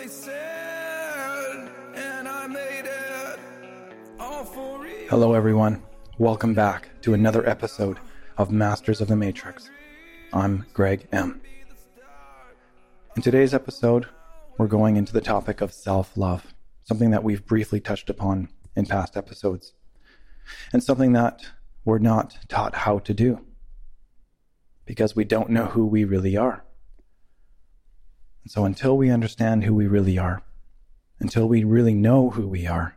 they said, and I made it all for real. Hello, everyone. Welcome back to another episode of Masters of the Matrix. I'm Greg M. In today's episode, we're going into the topic of self love, something that we've briefly touched upon in past episodes, and something that we're not taught how to do because we don't know who we really are. And so, until we understand who we really are, until we really know who we are,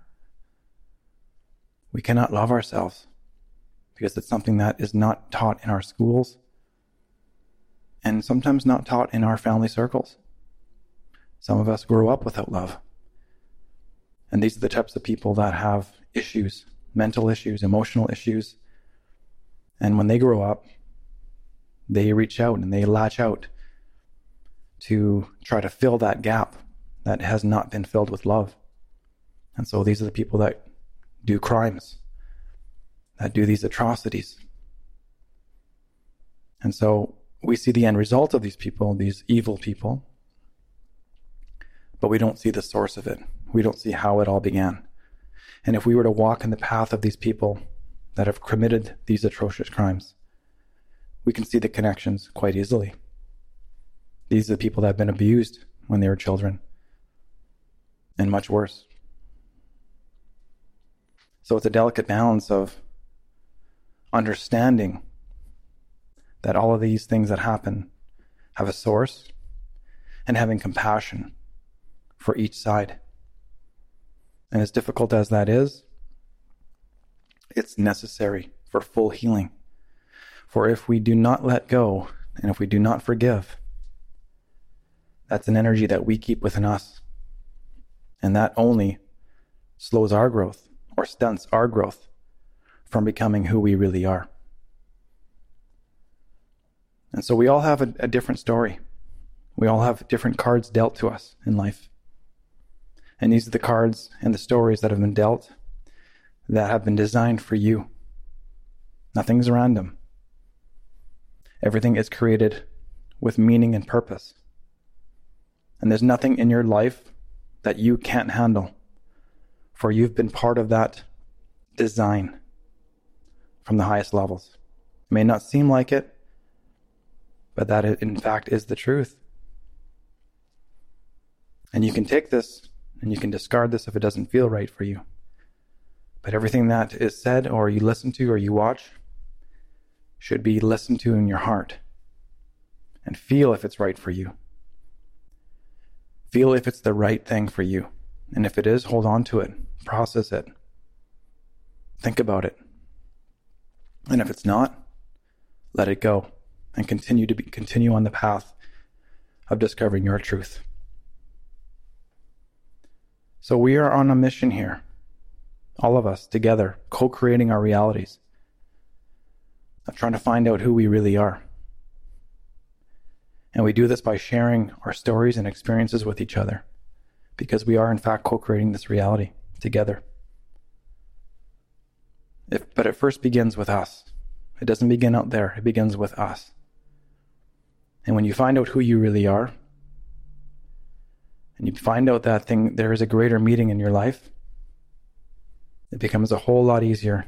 we cannot love ourselves because it's something that is not taught in our schools and sometimes not taught in our family circles. Some of us grow up without love. And these are the types of people that have issues, mental issues, emotional issues. And when they grow up, they reach out and they latch out to try to fill that gap that has not been filled with love. And so these are the people that do crimes, that do these atrocities. And so we see the end result of these people, these evil people, but we don't see the source of it. We don't see how it all began. And if we were to walk in the path of these people that have committed these atrocious crimes, we can see the connections quite easily. These are the people that have been abused when they were children, and much worse. So it's a delicate balance of understanding that all of these things that happen have a source and having compassion for each side. And as difficult as that is, it's necessary for full healing. For if we do not let go and if we do not forgive, that's an energy that we keep within us. And that only slows our growth or stunts our growth from becoming who we really are. And so we all have a, a, different story. We all have different cards dealt to us in life. And these are the cards and the stories that have been dealt that have been designed for you. Nothing's random. Everything is created with meaning and purpose. And there's nothing in your life that you can't handle, for you've been part of that design from the highest levels. It may not seem like it, but that in fact is the truth. And you can take this and you can discard this if it doesn't feel right for you. But everything that is said or you listen to or you watch should be listened to in your heart and feel if it's right for you. Feel if it's the right thing for you. And if it is, hold on to it, process it, think about it. And if it's not, let it go and continue to be, continue on the path of discovering your truth. So we are on a mission here, all of us together, co-creating our realities, of trying to find out who we really are. And we do this by sharing our stories and experiences with each other because we are, in fact, co creating this reality together. If, but it first begins with us. It doesn't begin out there, it begins with us. And when you find out who you really are, and you find out that thing, there is a greater meaning in your life, it becomes a whole lot easier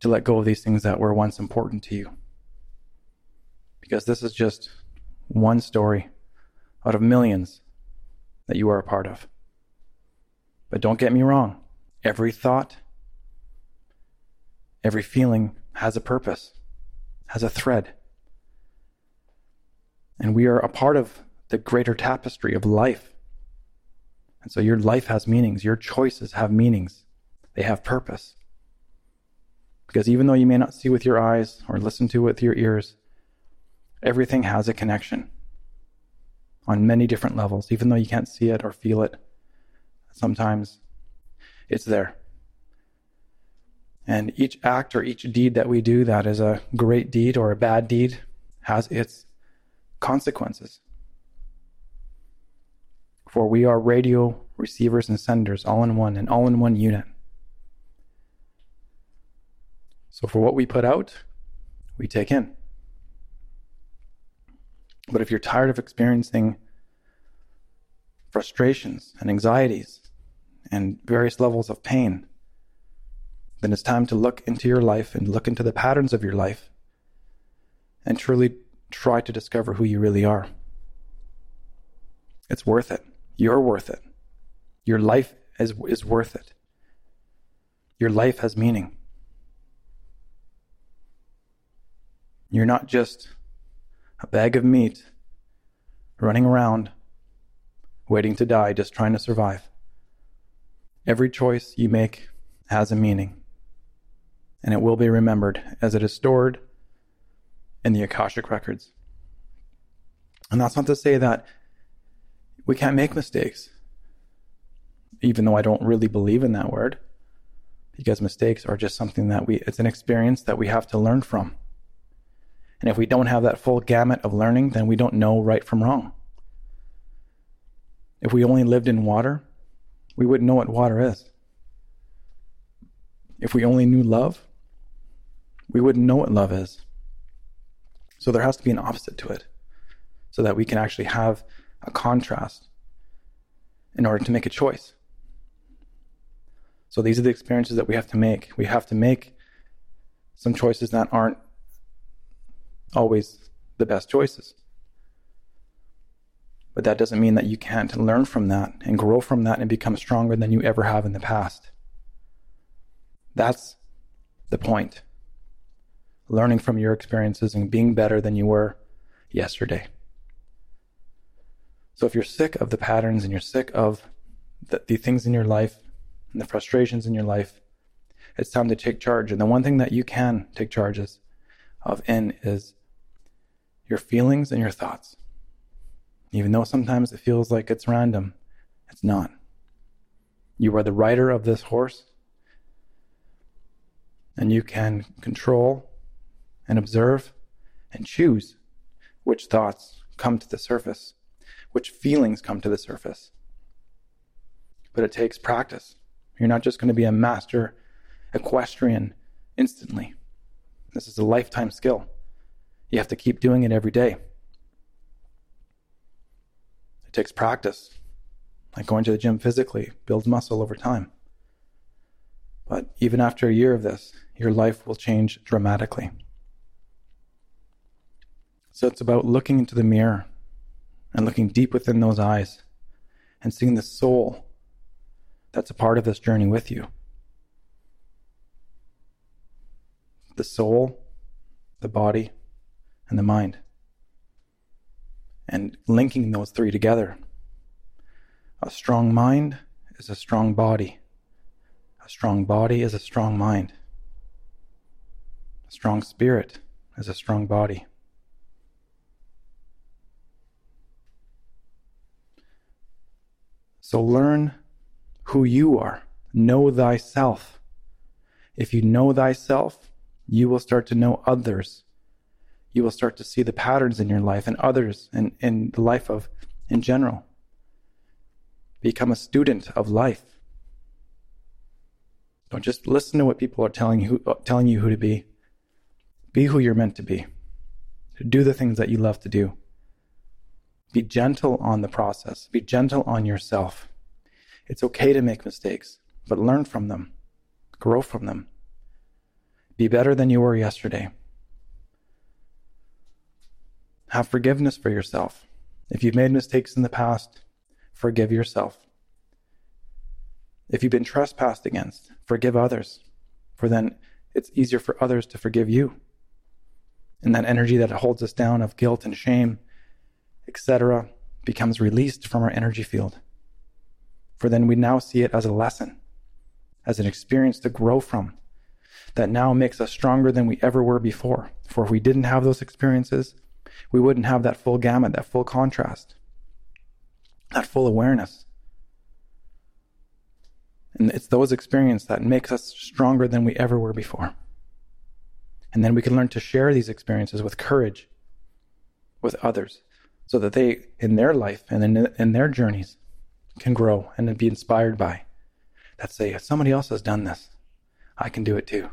to let go of these things that were once important to you. Because this is just one story out of millions that you are a part of. But don't get me wrong, every thought, every feeling has a purpose, has a thread. And we are a part of the greater tapestry of life. And so your life has meanings, your choices have meanings, they have purpose. Because even though you may not see with your eyes or listen to with your ears, everything has a connection on many different levels, even though you can't see it or feel it. Sometimes it's there. And each act or each deed that we do that is a great deed or a bad deed has its consequences. For we are radio receivers and senders all in one, and all in one unit. So for what we put out, we take in. But if you're tired of experiencing frustrations and anxieties and various levels of pain, then it's time to look into your life and look into the patterns of your life and truly try to discover who you really are. It's worth it. You're worth it. Your life is, is worth it. Your life has meaning. You're not just a bag of meat running around waiting to die, just trying to survive. Every choice you make has a meaning, and it will be remembered as it is stored in the Akashic records. And that's not to say that we can't make mistakes, even though I don't really believe in that word, because mistakes are just something that we, it's an experience that we have to learn from. And if we don't have that full gamut of learning, then we don't know right from wrong. If we only lived in water, we wouldn't know what water is. If we only knew love, we wouldn't know what love is. So there has to be an opposite to it so that we can actually have a contrast in order to make a choice. So these are the experiences that we have to make. We have to make some choices that aren't always the best choices. But that doesn't mean that you can't learn from that and grow from that and become stronger than you ever have in the past. That's the point. Learning from your experiences and being better than you were yesterday. So if you're sick of the patterns and you're sick of the, the things in your life and the frustrations in your life, it's time to take charge. And the one thing that you can take charges of in is your feelings and your thoughts. Even though sometimes it feels like it's random, it's not. You are the rider of this horse, and you can control and observe and choose which thoughts come to the surface, which feelings come to the surface. But it takes practice. You're not just going to be a master equestrian instantly. This is a lifetime skill. You have to keep doing it every day It takes practice. Like going to the gym physically builds muscle over time. But even after a year of this, your life will change dramatically. So it's about looking into the mirror and looking deep within those eyes and seeing the soul that's a part of this journey with you. The soul, the body, and the mind and linking those three together. A strong mind is a strong body. A strong body is a strong mind. A strong spirit is a strong body. So learn who you are. Know thyself. If you know thyself, you will start to know others you will start to see the patterns in your life and others and in the life of in general. Become a student of life. Don't just listen to what people are telling you, telling you who to be. Be who you're meant to be. Do the things that you love to do. Be gentle on the process. Be gentle on yourself. It's okay to make mistakes, but learn from them. Grow from them. Be better than you were yesterday. Have forgiveness for yourself. If you've made mistakes in the past, forgive yourself. If you've been trespassed against, forgive others, for then it's easier for others to forgive you. And that energy that holds us down of guilt and shame, etc., becomes released from our energy field. For then we now see it as a lesson, as an experience to grow from, that now makes us stronger than we ever were before. For if we didn't have those experiences, we wouldn't have that full gamut, that full contrast, that full awareness. And it's those experiences that makes us stronger than we ever were before. And then we can learn to share these experiences with courage with others so that they, in their life and in, in their journeys, can grow and be inspired by. That say, somebody else has done this, I can do it too.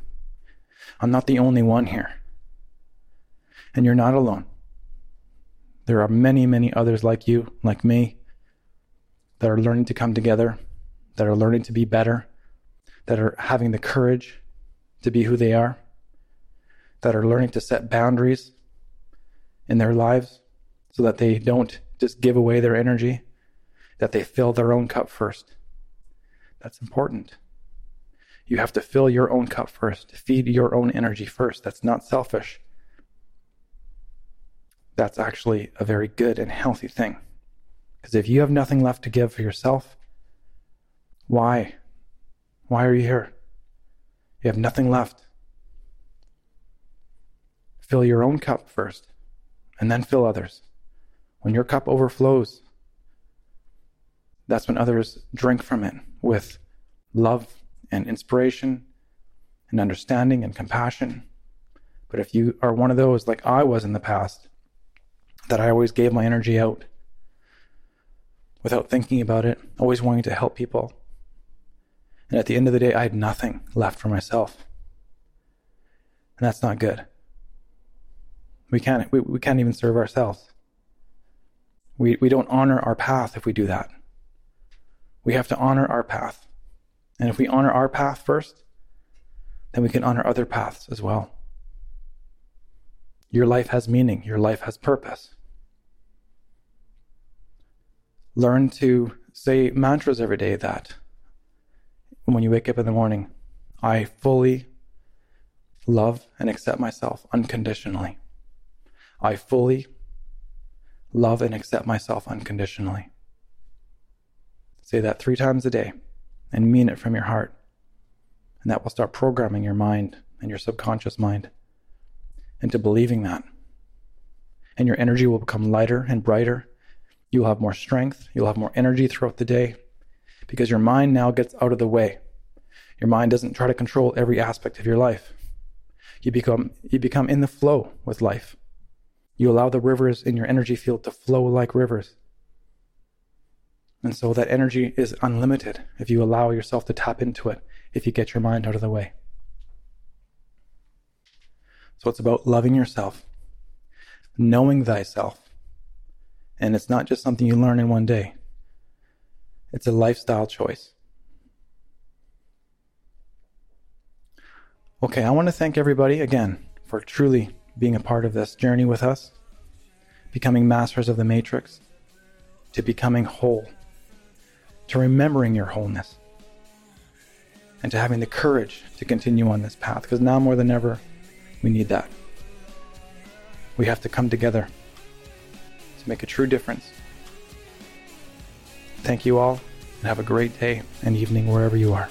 I'm not the only one here. And you're not alone. There are many, many others like you, like me, that are learning to come together, that are learning to be better, that are having the courage to be who they are, that are learning to set boundaries in their lives so that they don't just give away their energy, that they fill their own cup first. That's important. You have to fill your own cup first, feed your own energy first. That's not selfish. That's actually a very good and healthy thing. Because if you have nothing left to give for yourself, why? Why are you here? You have nothing left. Fill your own cup first, and then fill others. When your cup overflows, that's when others drink from it with love and inspiration and understanding and compassion. But if you are one of those, like I was in the past, that I always gave my energy out without thinking about it, always wanting to help people. And at the end of the day, I had nothing left for myself. And that's not good. We can't, we, we can't even serve ourselves. We, we don't honor our path if we do that. We have to honor our path. And if we honor our path first, then we can honor other paths as well. Your life has meaning, your life has purpose. Learn to say mantras every day that when you wake up in the morning, I fully love and accept myself unconditionally. I fully love and accept myself unconditionally. Say that three times a day and mean it from your heart. And that will start programming your mind and your subconscious mind into believing that. And your energy will become lighter and brighter. You'll have more strength. You'll have more energy throughout the day because your mind now gets out of the way. Your mind doesn't try to control every aspect of your life. You become, you become in the flow with life. You allow the rivers in your energy field to flow like rivers. And so that energy is unlimited if you allow yourself to tap into it, if you get your mind out of the way. So it's about loving yourself, knowing thyself. And it's not just something you learn in one day, it's a lifestyle choice. Okay, I want to thank everybody again for truly being a part of this journey with us, becoming masters of the matrix, to becoming whole, to remembering your wholeness, and to having the courage to continue on this path. Because now more than ever, we need that. We have to come together to make a true difference. Thank you all, and have a great day and evening wherever you are.